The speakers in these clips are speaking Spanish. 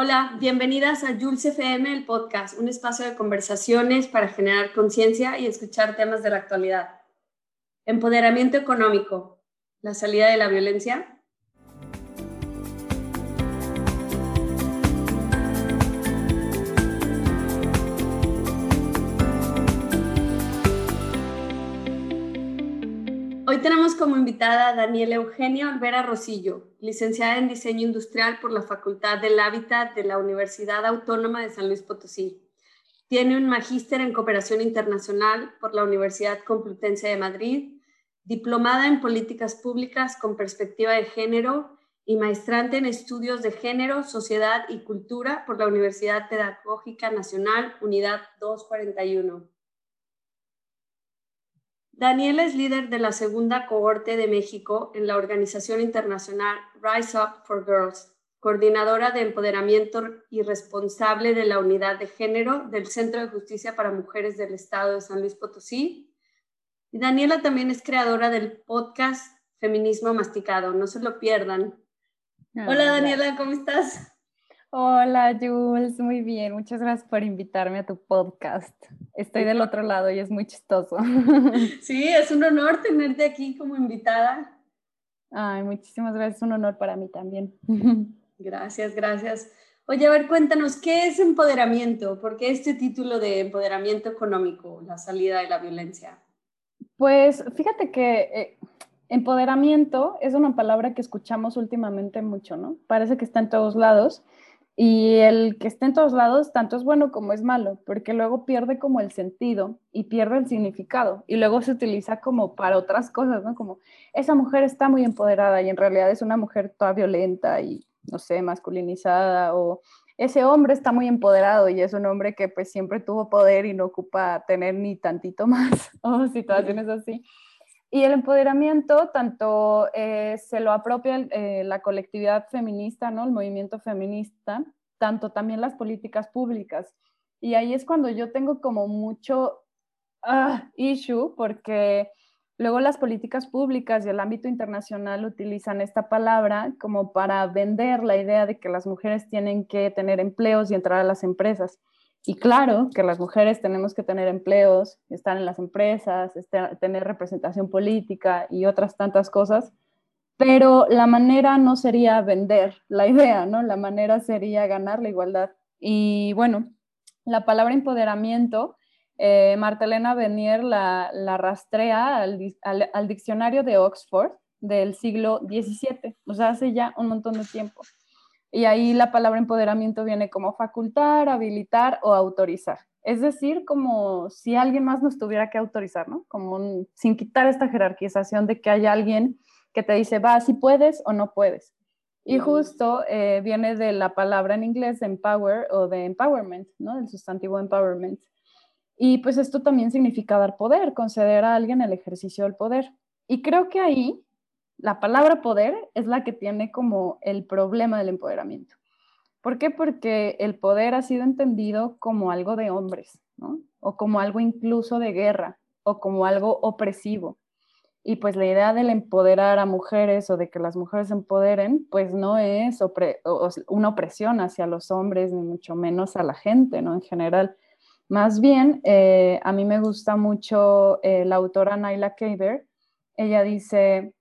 Hola, bienvenidas a Jules FM, el podcast, un espacio de conversaciones para generar conciencia y escuchar temas de la actualidad. Empoderamiento económico, la salida de la violencia como invitada a Daniela Eugenia Olvera Rosillo, licenciada en Diseño Industrial por la Facultad del Hábitat de la Universidad Autónoma de San Luis Potosí. Tiene un magíster en Cooperación Internacional por la Universidad Complutense de Madrid, diplomada en Políticas Públicas con Perspectiva de Género y maestrante en Estudios de Género, Sociedad y Cultura por la Universidad Pedagógica Nacional, Unidad 241. Daniela es líder de la segunda cohorte de México en la organización internacional Rise Up for Girls, coordinadora de empoderamiento y responsable de la unidad de género del Centro de Justicia para Mujeres del Estado de San Luis Potosí. Y Daniela también es creadora del podcast Feminismo Masticado, no se lo pierdan. Ah, Hola Daniela, ¿cómo estás? Hola Jules, muy bien, muchas gracias por invitarme a tu podcast. Estoy del otro lado y es muy chistoso. Sí, es un honor tenerte aquí como invitada. Ay, muchísimas gracias, un honor para mí también. Gracias, gracias. Oye, a ver, cuéntanos, ¿qué es empoderamiento? ¿Por qué este título de empoderamiento económico, la salida de la violencia? Pues fíjate que eh, empoderamiento es una palabra que escuchamos últimamente mucho, ¿no? Parece que está en todos lados y el que esté en todos lados, tanto es bueno como es malo, porque luego pierde como el sentido y pierde el significado. Y luego se utiliza como para otras cosas, ¿no? Como esa mujer está muy empoderada y en realidad es una mujer toda violenta y, no sé, masculinizada. O ese hombre está muy empoderado y es un hombre que pues siempre tuvo poder y no ocupa tener ni tantito más. o situaciones así. Y el empoderamiento tanto eh, se lo apropia eh, la colectividad feminista, ¿no? el movimiento feminista, tanto también las políticas públicas. Y ahí es cuando yo tengo como mucho ah, issue, porque luego las políticas públicas y el ámbito internacional utilizan esta palabra como para vender la idea de que las mujeres tienen que tener empleos y entrar a las empresas. Y claro que las mujeres tenemos que tener empleos, estar en las empresas, tener representación política y otras tantas cosas, pero la manera no sería vender la idea, ¿no? La manera sería ganar la igualdad. Y bueno, la palabra empoderamiento, eh, Martelena Benier la, rastrea al, al diccionario de Oxford del siglo XVII, o sea, hace ya un montón de tiempo. Y ahí la palabra empoderamiento viene como facultar, habilitar o autorizar. Es decir, como si alguien más nos tuviera que autorizar, ¿no? Como sin quitar esta jerarquización de que hay alguien que te dice, va, si puedes o no puedes. Y justo eh, viene de la palabra en inglés de empower o de empowerment, ¿no? Del sustantivo empowerment. Y pues esto también significa dar poder, conceder a alguien el ejercicio del poder. Y creo que ahí la palabra poder es la que tiene como el problema del empoderamiento. ¿Por qué? Porque el poder ha sido entendido como algo de hombres, ¿no? O como algo incluso de guerra, o como algo opresivo. Y pues la idea del empoderar a mujeres o de que las mujeres empoderen, pues no es una opresión hacia los hombres, ni mucho menos a la gente, ¿no? En general. Más bien, eh, a mí me gusta mucho eh, la autora Naila Kaber. Ella dice,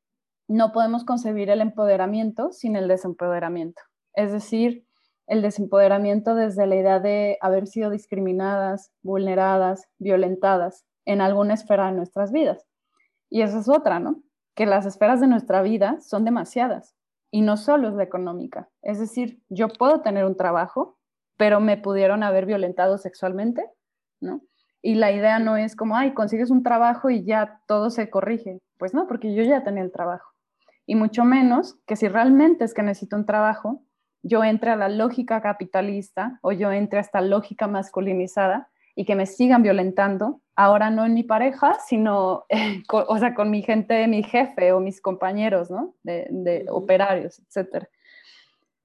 no podemos concebir el empoderamiento sin el desempoderamiento. Es decir, el desempoderamiento desde la idea de haber sido discriminadas, vulneradas, violentadas en alguna esfera de nuestras vidas. Y esa es otra, ¿no? Que las esferas de nuestra vida son demasiadas y no solo es la económica. Es decir, yo puedo tener un trabajo, pero me pudieron haber violentado sexualmente, ¿no? Y la idea no es como, ay, consigues un trabajo y ya todo se corrige. Pues no, porque yo ya tenía el trabajo y mucho menos que si realmente es que necesito un trabajo, yo entre a la lógica capitalista o yo entre a esta lógica masculinizada y que me sigan violentando, ahora no en mi pareja, sino, con, o sea, con mi gente, mi jefe o mis compañeros, ¿no? De, operarios, etc.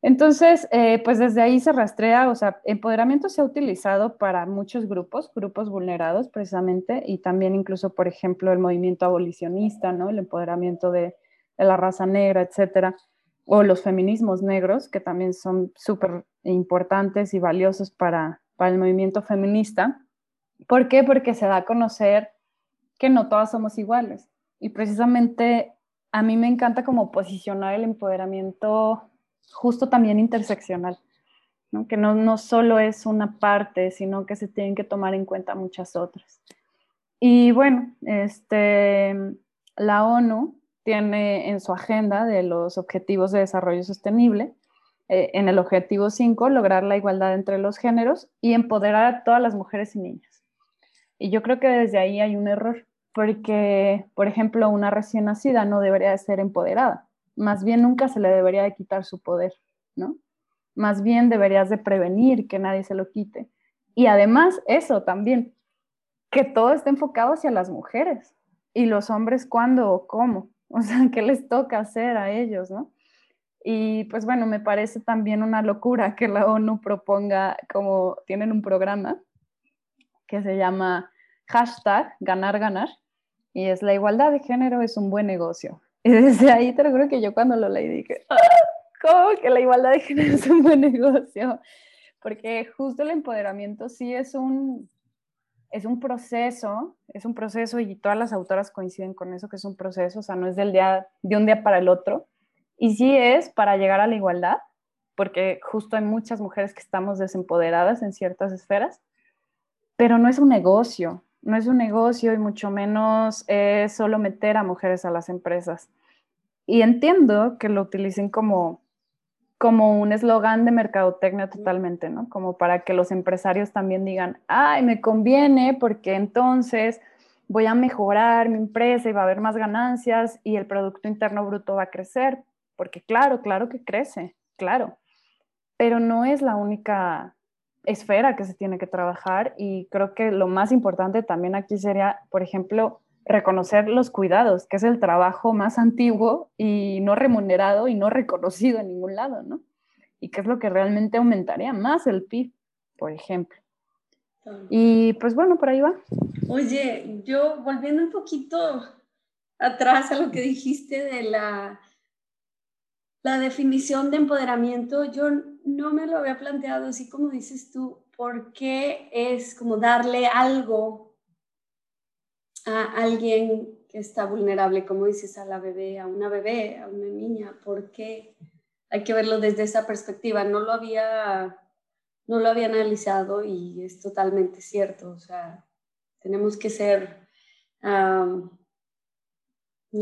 Entonces, eh, pues desde ahí se rastrea, o sea, empoderamiento se ha utilizado para muchos grupos, grupos vulnerados precisamente, y también incluso, por ejemplo, el movimiento abolicionista, ¿no? El empoderamiento de, de la raza negra, etcétera. o los feminismos negros, que también son súper importantes y valiosos para, para el movimiento feminista. ¿Por qué? Porque se da a conocer que no todas somos iguales. Y precisamente a mí me encanta como posicionar el empoderamiento justo también interseccional, que no, no solo es una parte, sino que se tienen que tomar en cuenta muchas otras. Y bueno, este, la ONU tiene en su agenda de los Objetivos de Desarrollo Sostenible, eh, en el objetivo 5, lograr la igualdad entre los géneros y empoderar a todas las mujeres y niñas. Y yo creo que desde ahí hay un error, porque, por ejemplo, una recién nacida no debería de ser empoderada, más bien nunca se le debería de quitar su poder, ¿no? Más bien deberías de prevenir que nadie se lo quite. Y además, eso también, que todo esté enfocado hacia las mujeres y los hombres cuándo o cómo. O sea, ¿qué les toca hacer a ellos, no? Y pues bueno, me parece también una locura que la ONU proponga, como tienen un programa que se llama hashtag ganar, ganar, y es la igualdad de género es un buen negocio. Y desde ahí te lo juro que yo cuando lo leí dije, ah, ¿cómo que la igualdad de género es un buen negocio? Porque justo el empoderamiento sí es un, es un proceso, es un proceso y todas las autoras coinciden con eso, que es un proceso, o sea, no es del día, de un día para el otro. Y sí es para llegar a la igualdad, porque justo hay muchas mujeres que estamos desempoderadas en ciertas esferas, pero no es un negocio, no es un negocio y mucho menos es solo meter a mujeres a las empresas. Y entiendo que lo utilicen como como un eslogan de mercadotecnia totalmente, ¿no? Como para que los empresarios también digan, ay, me conviene porque entonces voy a mejorar mi empresa y va a haber más ganancias y el Producto Interno Bruto va a crecer, porque claro, claro que crece, claro, pero no es la única esfera que se tiene que trabajar y creo que lo más importante también aquí sería, por ejemplo, reconocer los cuidados, que es el trabajo más antiguo y no remunerado y no reconocido en ningún lado, ¿no? Y que es lo que realmente aumentaría más el PIB, por ejemplo. Y pues bueno, por ahí va. Oye, yo volviendo un poquito atrás a lo que dijiste de la, la definición de empoderamiento, yo no me lo había planteado así como dices tú, ¿por qué es como darle algo a alguien que está vulnerable, como dices, a la bebé, a una bebé, a una niña, porque hay que verlo desde esa perspectiva. No lo había, no lo había analizado y es totalmente cierto. O sea, tenemos que ser, no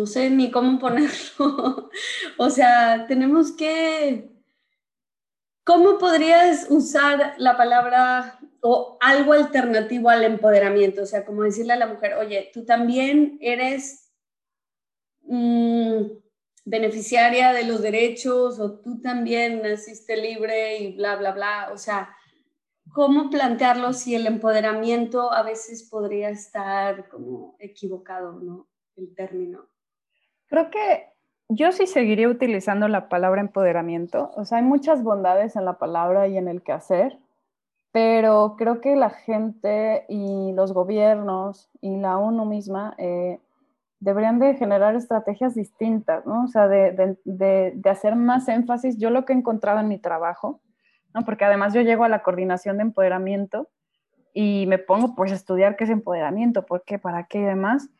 sé ni cómo ponerlo. o sea, tenemos que, ¿cómo podrías usar la palabra o algo alternativo al empoderamiento, o sea, como decirle a la mujer, oye, tú también eres mm, beneficiaria de los derechos o tú también naciste libre y bla, bla, bla, o sea, ¿cómo plantearlo si el empoderamiento a veces podría estar como equivocado, ¿no? El término. Creo que yo sí seguiría utilizando la palabra empoderamiento, o sea, hay muchas bondades en la palabra y en el quehacer, pero creo que la gente y los gobiernos y la ONU misma eh, deberían de generar estrategias distintas, ¿no? O sea, de, hacer más énfasis. Yo lo que he encontrado en mi trabajo, ¿no? Porque además yo llego a la coordinación de empoderamiento y me pongo pues a estudiar qué es empoderamiento, por qué, para qué y demás.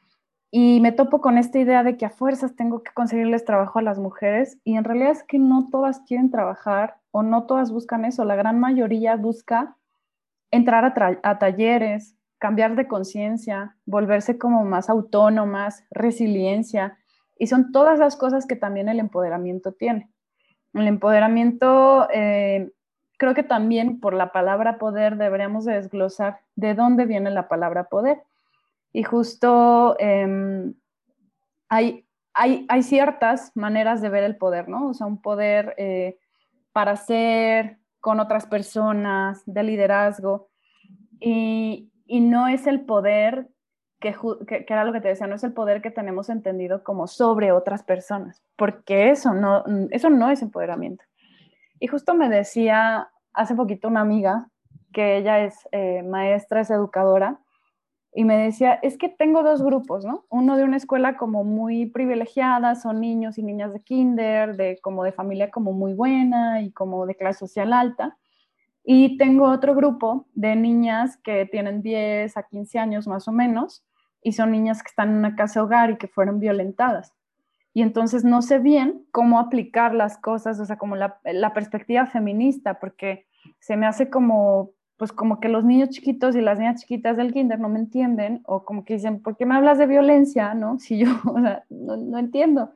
Y me topo con esta idea de que a fuerzas tengo que conseguirles trabajo a las mujeres y en realidad es que no todas quieren trabajar o no todas buscan eso. La gran mayoría busca entrar a, talleres, cambiar de conciencia, volverse como más autónomas, resiliencia, y son todas las cosas que también el empoderamiento tiene. El empoderamiento, eh, creo que también por la palabra poder deberíamos desglosar de dónde viene la palabra poder. Y justo em, hay, hay, hay, ciertas maneras de ver el poder, ¿no? O sea, un poder eh, para ser, con otras personas, de liderazgo. Y, y no es el poder, que, que, era lo que te decía, no es el poder que tenemos entendido como sobre otras personas, porque eso no, eso no es empoderamiento. Y justo me decía hace poquito una amiga que ella es eh, maestra, es educadora, y me decía, es que tengo dos grupos, ¿no? Uno de una escuela como muy privilegiada, son niños y niñas de kinder, de como de familia como muy buena y como de clase social alta. Y tengo otro grupo de niñas que tienen 10 a 15 años más o menos y son niñas que están en una casa hogar y que fueron violentadas. Y entonces no sé bien cómo aplicar las cosas, o sea, como la, la perspectiva feminista, porque se me hace como pues como que los niños chiquitos y las niñas chiquitas del kinder no me entienden o como que dicen, ¿por qué me hablas de violencia? ¿No? Si yo, no, entiendo.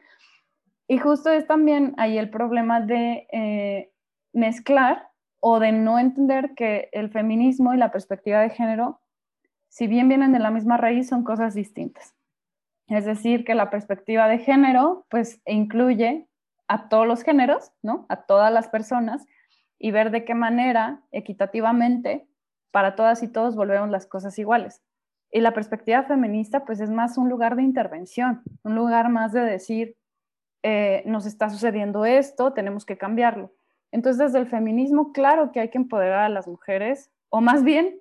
Y justo es también ahí el problema de eh, mezclar o de no entender que el feminismo y la perspectiva de género, si bien vienen de la misma raíz, son cosas distintas. Es decir, que la perspectiva de género, pues, incluye a todos los géneros, ¿no? A todas las personas, y ver de qué manera, equitativamente, para todas y todos volvemos las cosas iguales. Y la perspectiva feminista, pues es más un lugar de intervención, un lugar más de decir, eh, nos está sucediendo esto, tenemos que cambiarlo. Entonces, desde el feminismo, claro que hay que empoderar a las mujeres, o más bien,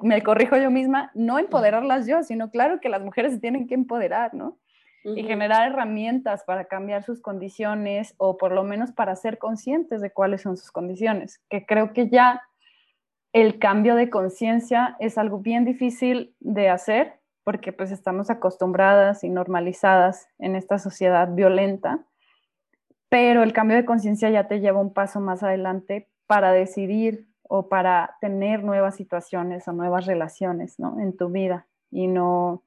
me corrijo yo misma, no empoderarlas yo, sino claro que las mujeres se tienen que empoderar, ¿no? Y generar herramientas para cambiar sus condiciones o por lo menos para ser conscientes de cuáles son sus condiciones, que creo que ya el cambio de conciencia es algo bien difícil de hacer porque pues estamos acostumbradas y normalizadas en esta sociedad violenta, pero el cambio de conciencia ya te lleva un paso más adelante para decidir o para tener nuevas situaciones o nuevas relaciones ¿no? en tu vida y no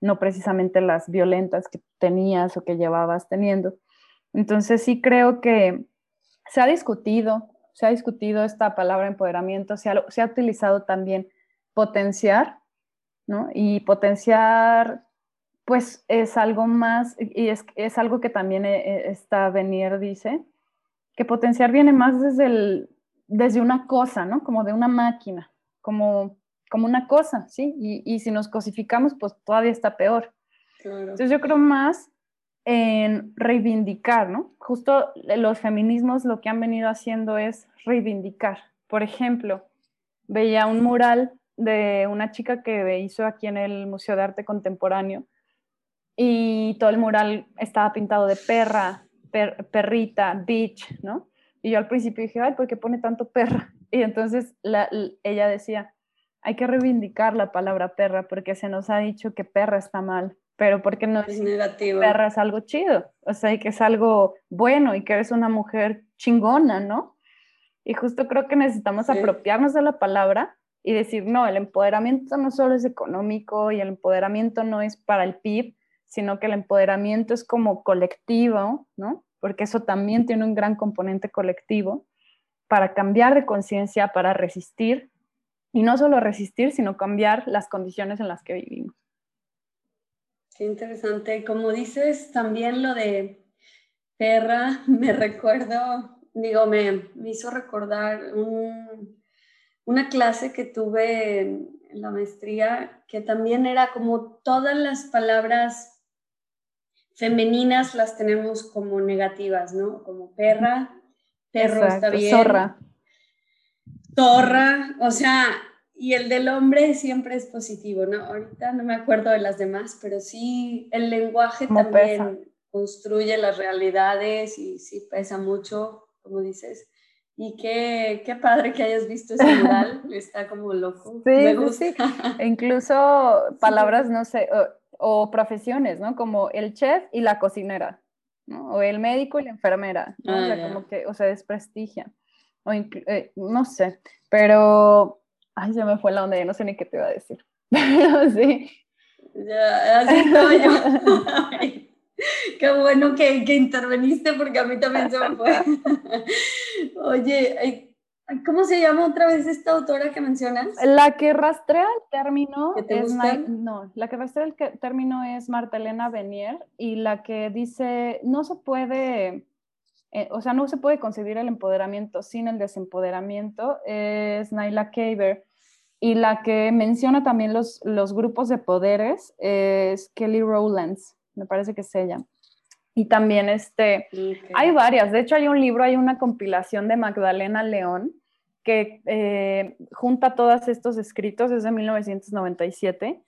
no precisamente las violentas que tenías o que llevabas teniendo. Entonces sí creo que se ha discutido, se ha discutido esta palabra empoderamiento, se ha, utilizado también potenciar, ¿no? Y potenciar, pues es algo más, y es, es algo que también eh, esta Venier dice, que potenciar viene más desde, el, desde una cosa, ¿no? Como de una máquina, como como una cosa, ¿sí? Y, si nos cosificamos, pues todavía está peor. Entonces yo creo más en reivindicar, ¿no? Justo los feminismos lo que han venido haciendo es reivindicar. Por ejemplo, veía un mural de una chica que hizo aquí en el Museo de Arte Contemporáneo y todo el mural estaba pintado de perra, perrita, bitch, ¿no? Y yo al principio dije, ay, ¿por qué pone tanto perra? Y entonces ella decía, hay que reivindicar la palabra perra porque se nos ha dicho que perra está mal, pero porque no es negativo. Perra es algo chido, o sea, que es algo bueno y que eres una mujer chingona, ¿no? Y justo creo que necesitamos apropiarnos de la palabra y decir, no, el empoderamiento no solo es económico y el empoderamiento no es para el PIB, sino que el empoderamiento es como colectivo, ¿no? Porque eso también tiene un gran componente colectivo para cambiar de conciencia, para resistir y no solo resistir, sino cambiar las condiciones en las que vivimos. Qué interesante. Como dices, también lo de perra, me recuerdo, digo, me, me hizo recordar una clase que tuve en, la maestría, que también era como todas las palabras femeninas las tenemos como negativas, ¿no? Como perra, perro está bien. Zorra torra, o sea, y el del hombre siempre es positivo, ¿no? Ahorita no me acuerdo de las demás, pero sí, el lenguaje también construye las realidades y sí pesa mucho, como dices. Y qué, qué padre que hayas visto ese mural, está como loco. Sí, me gusta. sí. Incluso palabras, no sé, o, profesiones, ¿no? Como el chef y la cocinera, ¿no? O el médico y la enfermera, ¿no? o sea, ah, como que, o sea, desprestigian o eh, no sé, pero, ay, se me fue la onda, ya no sé ni qué te iba a decir, pero sí. Ya, así estoy yo. qué bueno que, que, interveniste porque a mí también se me fue. Oye, ¿cómo se llama otra vez esta autora que mencionas? La que rastrea el término es no, la que rastrea el término es Marta Elena Benier y la que dice no se puede eh, o sea, no se puede concebir el empoderamiento sin el desempoderamiento, es Naila Kaber. Y la que menciona también los, los grupos de poderes es Kelly Rowlands, me parece que es ella. Y también este, hay varias, de hecho hay un libro, hay una compilación de Magdalena León, que eh, junta todos estos escritos, es de 1997,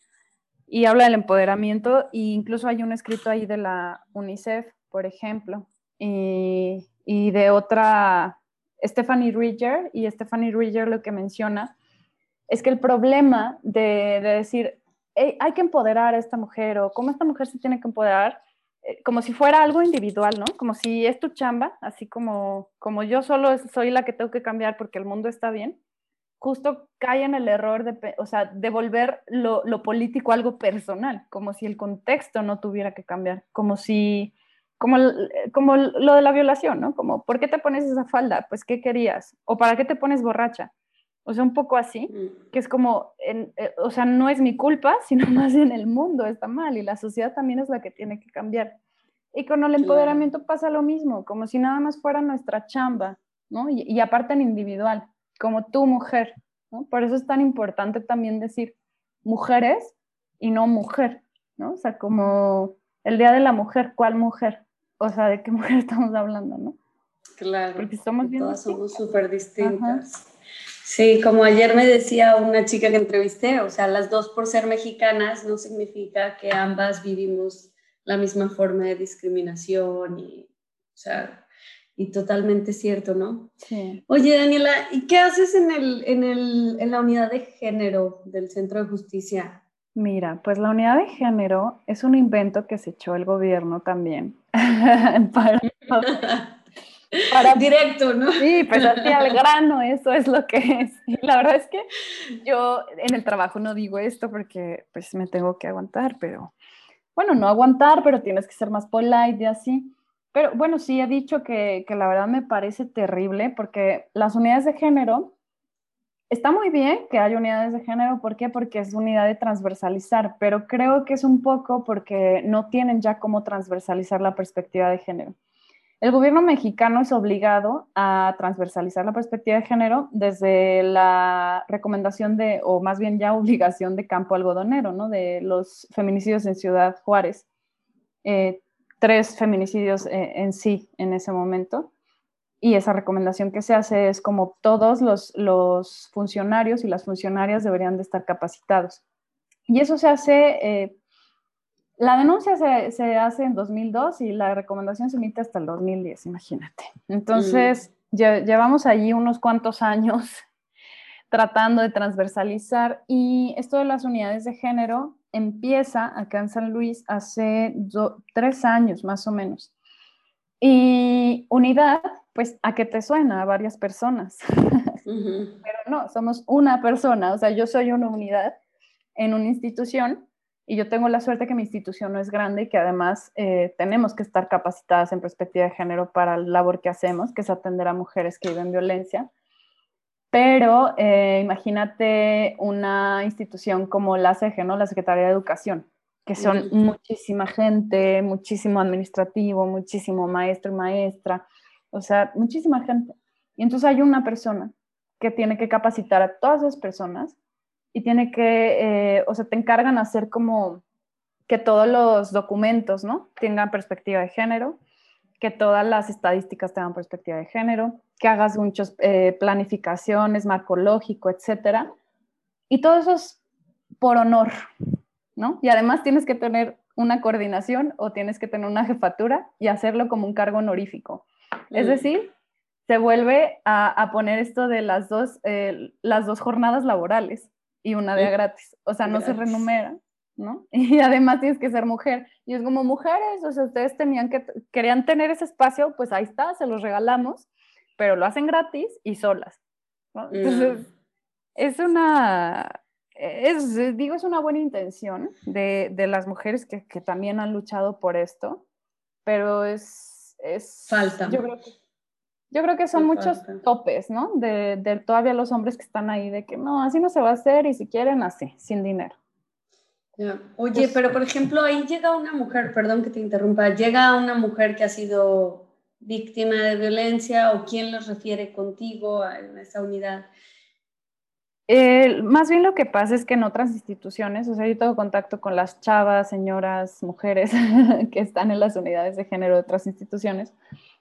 y habla del empoderamiento, e incluso hay un escrito ahí de la UNICEF, por ejemplo, y, de otra, Stephanie Ridger, y Stephanie Ridger lo que menciona es que el problema de, decir, hay que empoderar a esta mujer, o cómo esta mujer se tiene que empoderar, eh, como si fuera algo individual, ¿no? Como si es tu chamba, así como, como yo solo soy la que tengo que cambiar porque el mundo está bien, justo cae en el error de, o sea, de volver lo, lo, político algo personal, como si el contexto no tuviera que cambiar, como si, como, como lo de la violación, ¿no? Como, ¿por qué te pones esa falda? Pues, ¿qué querías? ¿O para qué te pones borracha? O sea, un poco así, mm. que es como, en, eh, o sea, no es mi culpa, sino más bien el mundo está mal y la sociedad también es la que tiene que cambiar. Y con el empoderamiento pasa lo mismo, como si nada más fuera nuestra chamba, ¿no? Y, y aparte en individual, como tu mujer, ¿no? Por eso es tan importante también decir mujeres y no mujer, ¿no? O sea, como el Día de la Mujer, ¿cuál mujer? O sea, ¿de qué mujer estamos hablando, no? Claro. Porque somos bien Todas somos súper distintas. Sí, como ayer me decía una chica que entrevisté, o sea, las dos por ser mexicanas no significa que ambas vivimos la misma forma de discriminación y, o sea, y totalmente cierto, ¿no? Sí. Oye, Daniela, ¿y qué haces en, el, en, el, en la unidad de género del Centro de Justicia? Mira, pues la unidad de género es un invento que se echó el gobierno también para, para directo, ¿no? Sí, pues así al grano, eso es lo que es. Y la verdad es que yo en el trabajo no digo esto porque pues me tengo que aguantar, pero bueno, no aguantar, pero tienes que ser más polite y así. Pero bueno, sí he dicho que, que la verdad me parece terrible porque las unidades de género, está muy bien que haya unidades de género, ¿por qué? Porque es unidad de transversalizar, pero creo que es un poco porque no tienen ya cómo transversalizar la perspectiva de género. El gobierno mexicano es obligado a transversalizar la perspectiva de género desde la recomendación de, o más bien ya obligación de campo algodonero, ¿no? De los feminicidios en Ciudad Juárez. Eh, tres feminicidios eh, en sí en ese momento. Y esa recomendación que se hace es como todos los, los funcionarios y las funcionarias deberían de estar capacitados. Y eso se hace eh, la denuncia se, hace en 2002 y la recomendación se emite hasta el 2010, imagínate. Entonces, llevamos allí unos cuantos años tratando de transversalizar y esto de las unidades de género empieza acá en San Luis hace tres años más o menos. Y unidad, pues, ¿a qué te suena? A varias personas. Pero no, somos una persona, o sea, yo soy una unidad en una institución y yo tengo la suerte que mi institución no es grande y que además eh, tenemos que estar capacitadas en perspectiva de género para la labor que hacemos, que es atender a mujeres que viven violencia. Pero eh, imagínate una institución como la CEGE, ¿no? la Secretaría de Educación, que son muchísima gente, muchísimo administrativo, muchísimo maestro y maestra, o sea, muchísima gente. Y entonces hay una persona que tiene que capacitar a todas esas personas y tiene que, eh, o sea, te encargan hacer como que todos los documentos, ¿no? Tengan perspectiva de género, que todas las estadísticas tengan perspectiva de género, que hagas muchas eh, planificaciones, marco lógico, etcétera. Y todo eso es por honor, ¿no? Y además tienes que tener una coordinación o tienes que tener una jefatura y hacerlo como un cargo honorífico. Es mm. decir, se vuelve a, poner esto de las dos, eh, las dos jornadas laborales y una de gratis. O sea, no se renumera, ¿no? Y además tienes que ser mujer. Y es como mujeres, o sea, ustedes tenían que, querían tener ese espacio, pues ahí está, se los regalamos, pero lo hacen gratis y solas. ¿no? Entonces, mm. es una, es, digo, es una buena intención de, de las mujeres que, que, también han luchado por esto, pero es... es Falta. Yo creo que yo creo que son muchos topes, ¿no? De, todavía los hombres que están ahí, de que no, así no se va a hacer y si quieren, así, sin dinero. Oye, pues pero por ejemplo, ahí llega una mujer, perdón que te interrumpa, llega una mujer que ha sido víctima de violencia o quién los refiere contigo a esa unidad. Más bien lo que pasa es que en otras instituciones, o sea, yo tengo contacto con las chavas, señoras, mujeres que están en las unidades de género de otras instituciones,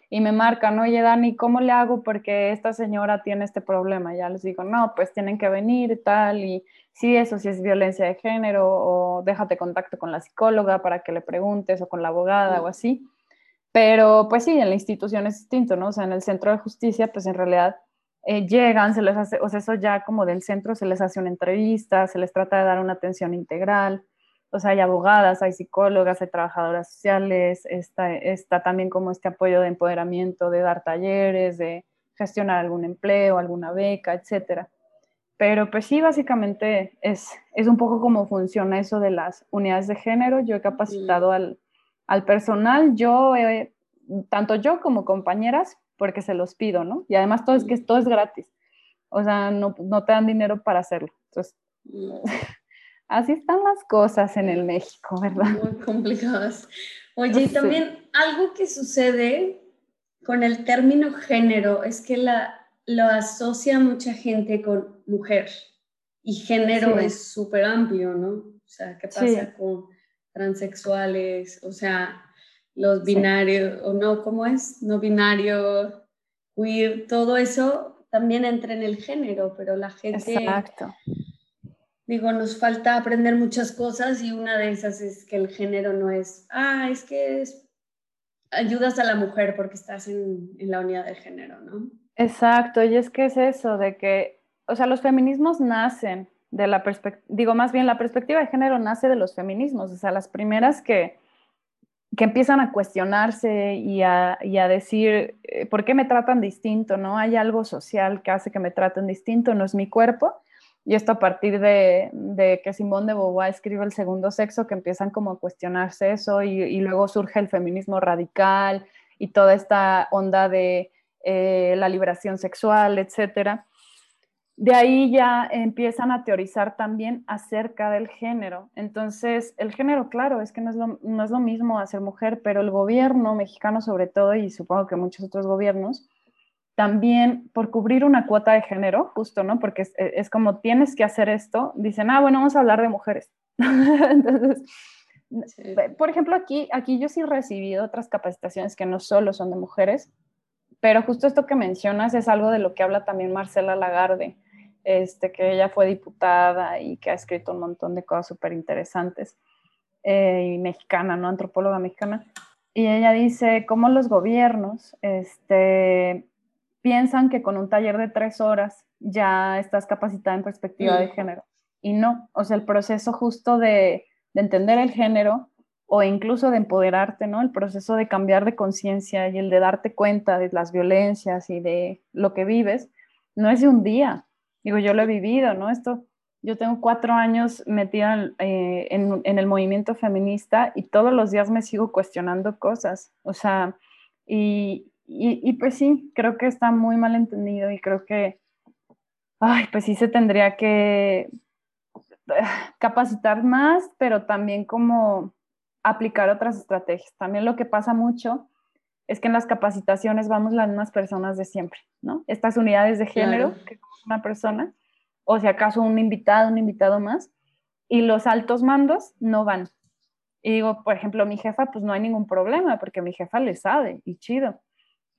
y me marcan, oye Dani, ¿cómo le hago porque esta señora tiene este problema? Ya les digo, no, pues tienen que venir tal, y sí, eso sí es violencia de género, o déjate contacto con la psicóloga para que le preguntes, o con la abogada, o así. Pero pues sí, en la institución es distinto, ¿no? O sea, en el centro de justicia, pues en realidad eh, llegan, se les hace, o sea, eso ya como del centro se les hace una entrevista, se les trata de dar una atención integral, o sea, hay abogadas, hay psicólogas, hay trabajadoras sociales, está, está también como este apoyo de empoderamiento, de dar talleres, de gestionar algún empleo, alguna beca, etcétera. Pero pues sí, básicamente es, es un poco cómo funciona eso de las unidades de género. Yo he capacitado al, al personal, yo, tanto yo como compañeras, porque se los pido, ¿no? Y además todo es que todo es gratis. O sea, no, no te dan dinero para hacerlo. Entonces, Así están las cosas en el México, ¿verdad? Muy complicadas. Oye, y también algo que sucede con el término género es que la, lo asocia mucha gente con mujer y género es súper amplio, ¿no? O sea, ¿qué pasa con transexuales? O sea, los binarios, o no, ¿cómo es? No binario, queer, todo eso también entra en el género, pero la gente... Exacto digo, nos falta aprender muchas cosas y una de esas es que el género no es, ah, es que es, ayudas a la mujer porque estás en, en la unidad de género, ¿no? Exacto, y es que es eso, de que, o sea, los feminismos nacen de la perspectiva, digo, más bien la perspectiva de género nace de los feminismos, o sea, las primeras que, que empiezan a cuestionarse y a, decir, eh, ¿por qué me tratan distinto? ¿No? Hay algo social que hace que me traten distinto, no es mi cuerpo. Y esto a partir de, que Simón de Beauvoir escribe El segundo sexo, que empiezan como a cuestionarse eso y, luego surge el feminismo radical y toda esta onda de eh, la liberación sexual, etc. De ahí ya empiezan a teorizar también acerca del género. Entonces, el género, claro, es que no es, lo, no es lo mismo hacer mujer, pero el gobierno mexicano sobre todo, y supongo que muchos otros gobiernos, también por cubrir una cuota de género, justo, ¿no? Porque es, como tienes que hacer esto, dicen, ah, bueno, vamos a hablar de mujeres. Entonces, por ejemplo, aquí, aquí yo sí he recibido otras capacitaciones que no solo son de mujeres, pero justo esto que mencionas es algo de lo que habla también Marcela Lagarde, este, que ella fue diputada y que ha escrito un montón de cosas súper interesantes, eh, y mexicana, ¿no? Antropóloga mexicana. Y ella dice cómo los gobiernos, este, piensan que con un taller de tres horas ya estás capacitada en perspectiva de mm. género. Y no, o sea, el proceso justo de, entender el género o incluso de empoderarte, ¿no? El proceso de cambiar de conciencia y el de darte cuenta de las violencias y de lo que vives, no es de un día. Digo, yo lo he vivido, ¿no? Esto, yo tengo cuatro años metida eh, en, en, el movimiento feminista y todos los días me sigo cuestionando cosas. O sea, y, y, pues sí, creo que está muy mal entendido y creo que, ay, pues sí se tendría que capacitar más, pero también como aplicar otras estrategias. También lo que pasa mucho es que en las capacitaciones vamos las mismas personas de siempre, ¿no? Estas unidades de género, que es una persona, o si acaso un invitado, un invitado más, y los altos mandos no van. Y digo, por ejemplo, mi jefa, pues no hay ningún problema, porque mi jefa le sabe, y chido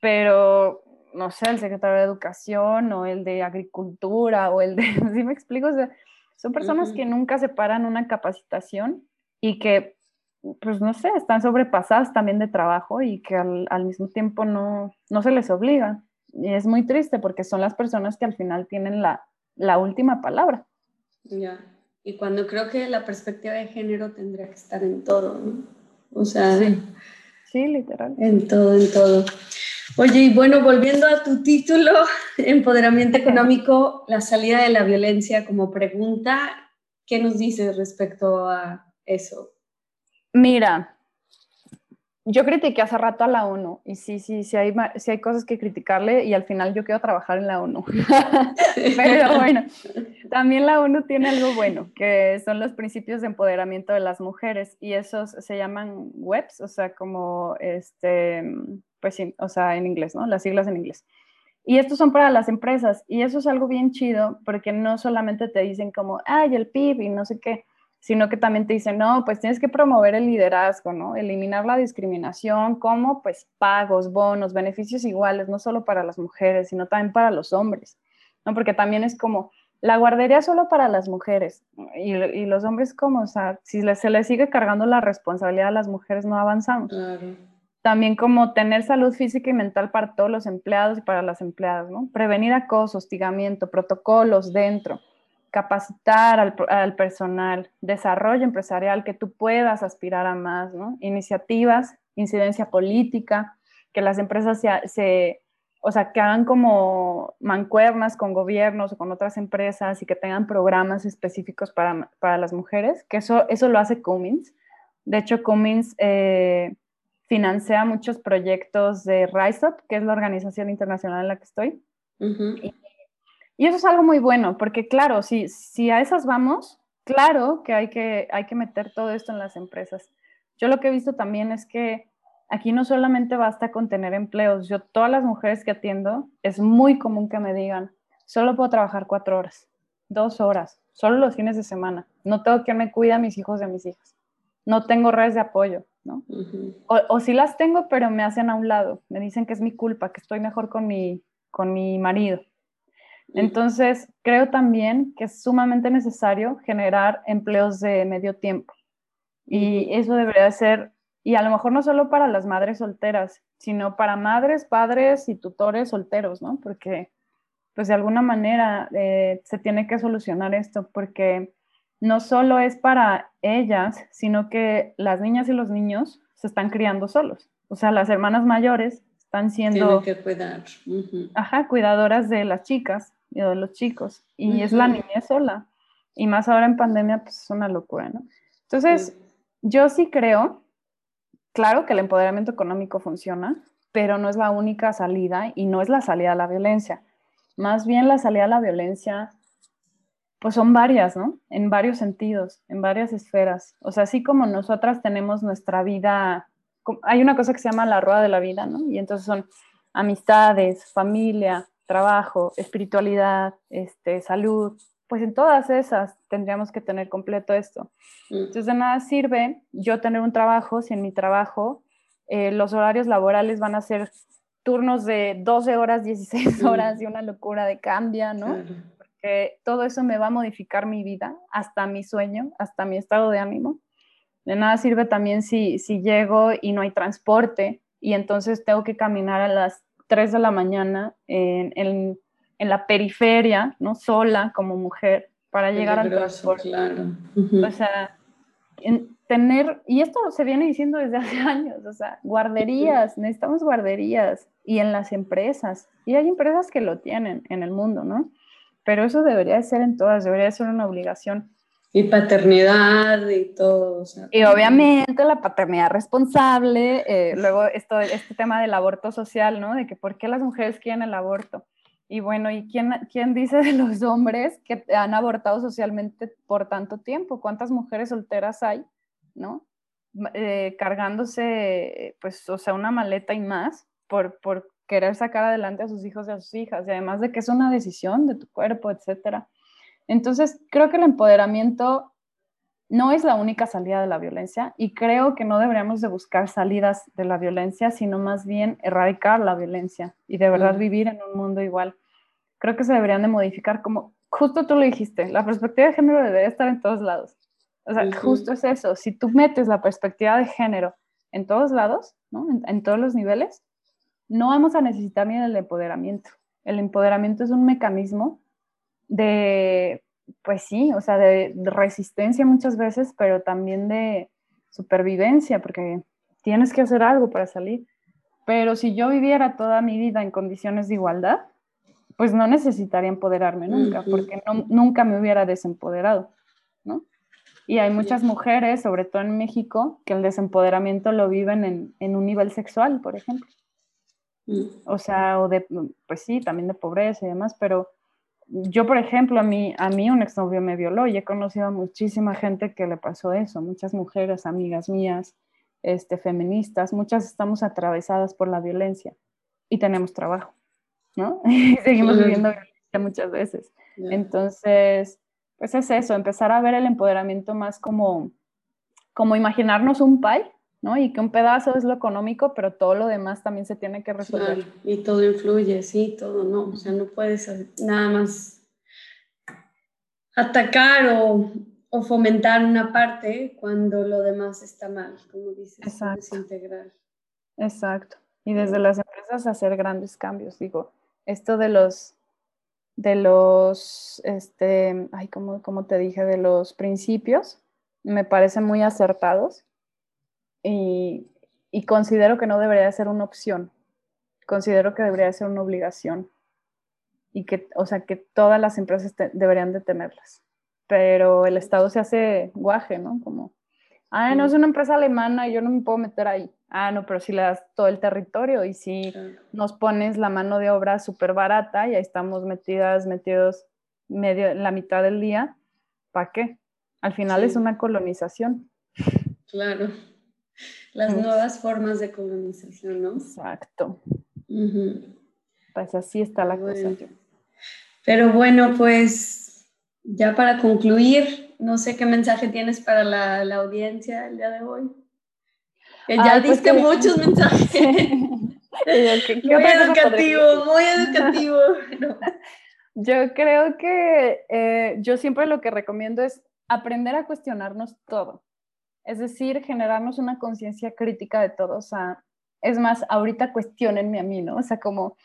pero no sé, el secretario de Educación o el de Agricultura o el de, ¿sí me explico? O sea, son personas que nunca se paran una capacitación y que, pues no sé, están sobrepasadas también de trabajo y que al, al mismo tiempo no, no, se les obliga. Y es muy triste porque son las personas que al final tienen la, la última palabra. Ya, y cuando creo que la perspectiva de género tendría que estar en todo, ¿no? O sea, sí, sí literal. En todo, en todo. Oye, y bueno, volviendo a tu título, Empoderamiento Económico, la salida de la violencia como pregunta, ¿qué nos dices respecto a eso? Mira, yo critiqué hace rato a la ONU y sí, sí, sí hay, sí hay cosas que criticarle y al final yo quiero trabajar en la ONU. Pero bueno, también la ONU tiene algo bueno, que son los principios de empoderamiento de las mujeres y esos se llaman WEBs, o sea, como este, pues sí, o sea, en inglés, ¿no? Las siglas en inglés. Y estos son para las empresas y eso es algo bien chido porque no solamente te dicen como, ay, el PIB y no sé qué, sino que también te dicen, no, pues tienes que promover el liderazgo, ¿no? Eliminar la discriminación, como pues pagos, bonos, beneficios iguales, no solo para las mujeres, sino también para los hombres, ¿no? Porque también es como, la guardería solo para las mujeres y, los hombres como, o sea, si se les sigue cargando la responsabilidad a las mujeres, no avanzamos. También como tener salud física y mental para todos los empleados y para las empleadas, ¿no? Prevenir acoso, hostigamiento, protocolos dentro, capacitar al, personal, desarrollo empresarial, que tú puedas aspirar a más, ¿no? Iniciativas, incidencia política, que las empresas se o sea, que hagan como mancuernas con gobiernos o con otras empresas y que tengan programas específicos para, para las mujeres, que eso, eso lo hace Cummins. De hecho, Cummins eh, financia muchos proyectos de Rise Up, que es la organización internacional en la que estoy. y, y, eso es algo muy bueno, porque claro, si, si a esas vamos, claro que hay, que hay que meter todo esto en las empresas. Yo lo que he visto también es que aquí no solamente basta con tener empleos. Yo, todas las mujeres que atiendo, es muy común que me digan, solo puedo trabajar cuatro horas, dos horas, solo los fines de semana. No tengo quien me cuida a mis hijos a mis hijas. No tengo redes de apoyo, ¿no? o, o, sí las tengo, pero me hacen a un lado. Me dicen que es mi culpa, que estoy mejor con mi, con mi marido. Entonces, creo también que es sumamente necesario generar empleos de medio tiempo. Y eso debería ser y a lo mejor no solo para las madres solteras, sino para madres, padres y tutores solteros, ¿no? Porque pues de alguna manera eh, se tiene que solucionar esto, porque no solo es para ellas, sino que las niñas y los niños se están criando solos. O sea, las hermanas mayores están siendo... Tienen que cuidar. Ajá, cuidadoras de las chicas y los chicos. Y es la niña sola. Y más ahora en pandemia, pues es una locura, ¿no? Entonces, yo sí creo claro que el empoderamiento económico funciona, pero no es la única salida y no es la salida a la violencia. Más bien la salida a la violencia, pues son varias, ¿no? En varios sentidos, en varias esferas. O sea, así como nosotras tenemos nuestra vida, hay una cosa que se llama la rueda de la vida, ¿no? Y entonces son amistades, familia, trabajo, espiritualidad, este, salud, pues en todas esas tendríamos que tener completo esto. Mm. Entonces, de nada sirve yo tener un trabajo si en mi trabajo eh, los horarios laborales van a ser turnos de 12 horas, 16 mm. horas y una locura de cambia, ¿no? Porque todo eso me va a modificar mi vida, hasta mi sueño, hasta mi estado de ánimo. De nada sirve también si, si llego y no hay transporte y entonces tengo que caminar a las 3 de la mañana en, en en la periferia, ¿no? Sola como mujer para llegar al transporte. Claro. O sea, tener, y esto se viene diciendo desde hace años, o sea, guarderías, necesitamos guarderías y en las empresas. Y hay empresas que lo tienen en el mundo, ¿no? Pero eso debería ser en todas, debería ser una obligación. Y paternidad y todo. y obviamente la paternidad responsable, eh, luego esto, este tema del aborto social, ¿no? De que por qué las mujeres quieren el aborto. Y bueno, ¿y quién, quién dice de los hombres que han abortado socialmente por tanto tiempo? ¿Cuántas mujeres solteras hay, no? Eh, cargándose, pues, o sea, una maleta y más por, por querer sacar adelante a sus hijos y a sus hijas, y además de que es una decisión de tu cuerpo, etcétera. Entonces, creo que el empoderamiento no es la única salida de la violencia y creo que no deberíamos de buscar salidas de la violencia, sino más bien erradicar la violencia y de verdad vivir en un mundo igual. Creo que se deberían de modificar como, justo tú lo dijiste, la perspectiva de género debería estar en todos lados. O sea, justo es eso, si tú metes la perspectiva de género en todos lados, ¿no? en, en todos los niveles, no vamos a necesitar ni el empoderamiento. El empoderamiento es un mecanismo de pues sí, o sea, de, resistencia muchas veces, pero también de supervivencia, porque tienes que hacer algo para salir. Pero si yo viviera toda mi vida en condiciones de igualdad, pues no necesitaría empoderarme nunca, porque nunca me hubiera desempoderado, ¿no? Y hay muchas mujeres, sobre todo en México, que el desempoderamiento lo viven en, en un nivel sexual, por ejemplo. Mm. O sea, o de, pues sí, también de pobreza y demás, pero yo, por ejemplo, a mí, a mí un exnovio me violó y he conocido a muchísima gente que le pasó eso, muchas mujeres, amigas mías, este, feministas, muchas estamos atravesadas por la violencia y tenemos trabajo, ¿no? Y seguimos viviendo violencia muchas veces. Entonces, pues es eso, empezar a ver el empoderamiento más como, como imaginarnos un pie, ¿no? Y que un pedazo es lo económico, pero todo lo demás también se tiene que resolver. y todo influye, sí, todo, ¿no? O sea, no puedes nada más atacar o, o fomentar una parte cuando lo demás está mal, como dices, Exacto. integral. Exacto. Y desde las empresas hacer grandes cambios, digo, esto de los, de los, este, ay, como, como te dije, de los principios, me parecen muy acertados y, y considero que no debería ser una opción, considero que debería ser una obligación y que, o sea, que todas las empresas deberían de tenerlas pero el Estado se hace guaje, ¿no? Como, ah, no es una empresa alemana, yo no me puedo meter ahí. Ah, no, pero si le das todo el territorio y si nos pones la mano de obra súper barata y ahí estamos metidas, metidos medio, la mitad del día, ¿para qué? Al final es una colonización. Claro. Las nuevas formas de colonización, ¿no? Exacto. Pues así está la cosa. Pero bueno, pues ya para concluir, no sé qué mensaje tienes para la, la audiencia el día de hoy. Que ya pues diste muchos mensajes. muy educativo, muy educativo. Yo creo que eh, yo siempre lo que recomiendo es aprender a cuestionarnos todo. Es decir, generarnos una conciencia crítica de todo. O sea, es más, ahorita cuestionenme a mí, ¿no? O sea, como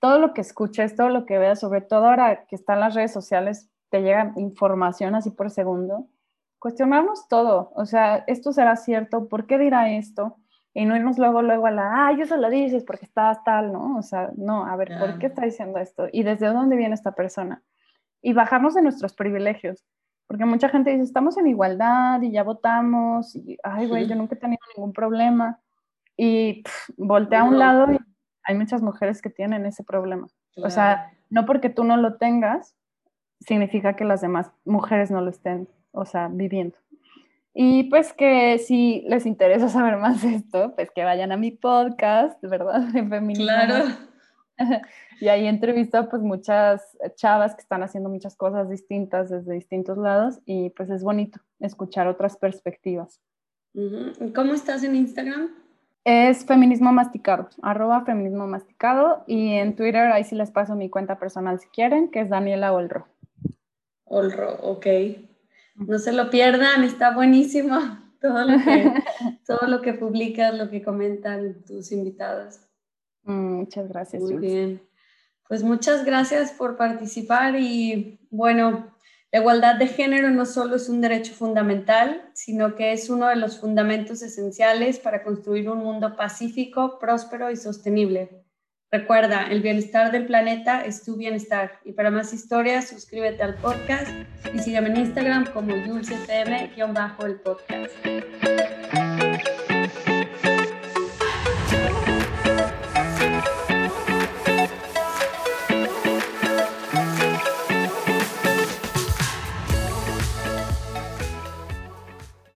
todo lo que escuches, todo lo que veas, sobre todo ahora que están las redes sociales, te llega información así por segundo, cuestionarnos todo, o sea, esto será cierto, ¿por qué dirá esto? Y no irnos luego, luego a la, ah, eso lo dices porque estás tal, ¿no? O sea, no, a ver, ¿por qué está diciendo esto? ¿Y desde dónde viene esta persona? Y bajarnos de nuestros privilegios, porque mucha gente dice, estamos en igualdad y ya votamos, y, ay, güey, yo nunca he tenido ningún problema. Y voltea a un lado y hay muchas mujeres que tienen ese problema. O sea, no porque tú no lo tengas, significa que las demás mujeres no lo estén, o sea, viviendo. Y pues que si les interesa saber más de esto, pues que vayan a mi podcast, ¿verdad? De feminismo. Claro. y ahí entrevisto pues muchas chavas que están haciendo muchas cosas distintas desde distintos lados y pues es bonito escuchar otras perspectivas. ¿Cómo estás en Instagram? Es feminismo masticado, arroba feminismo masticado y en Twitter ahí sí les paso mi cuenta personal si quieren, que es Daniela Olro. Olro, ok. No se lo pierdan, está buenísimo todo lo que, todo lo que publicas, lo que comentan tus invitadas. Mm, muchas gracias. Muy bien. Pues muchas gracias por participar y bueno, la igualdad de género no solo es un derecho fundamental, sino que es uno de los fundamentos esenciales para construir un mundo pacífico, próspero y sostenible. Recuerda, el bienestar del planeta es tu bienestar. Y para más historias, suscríbete al podcast y sígueme en Instagram como YulcePM-el podcast.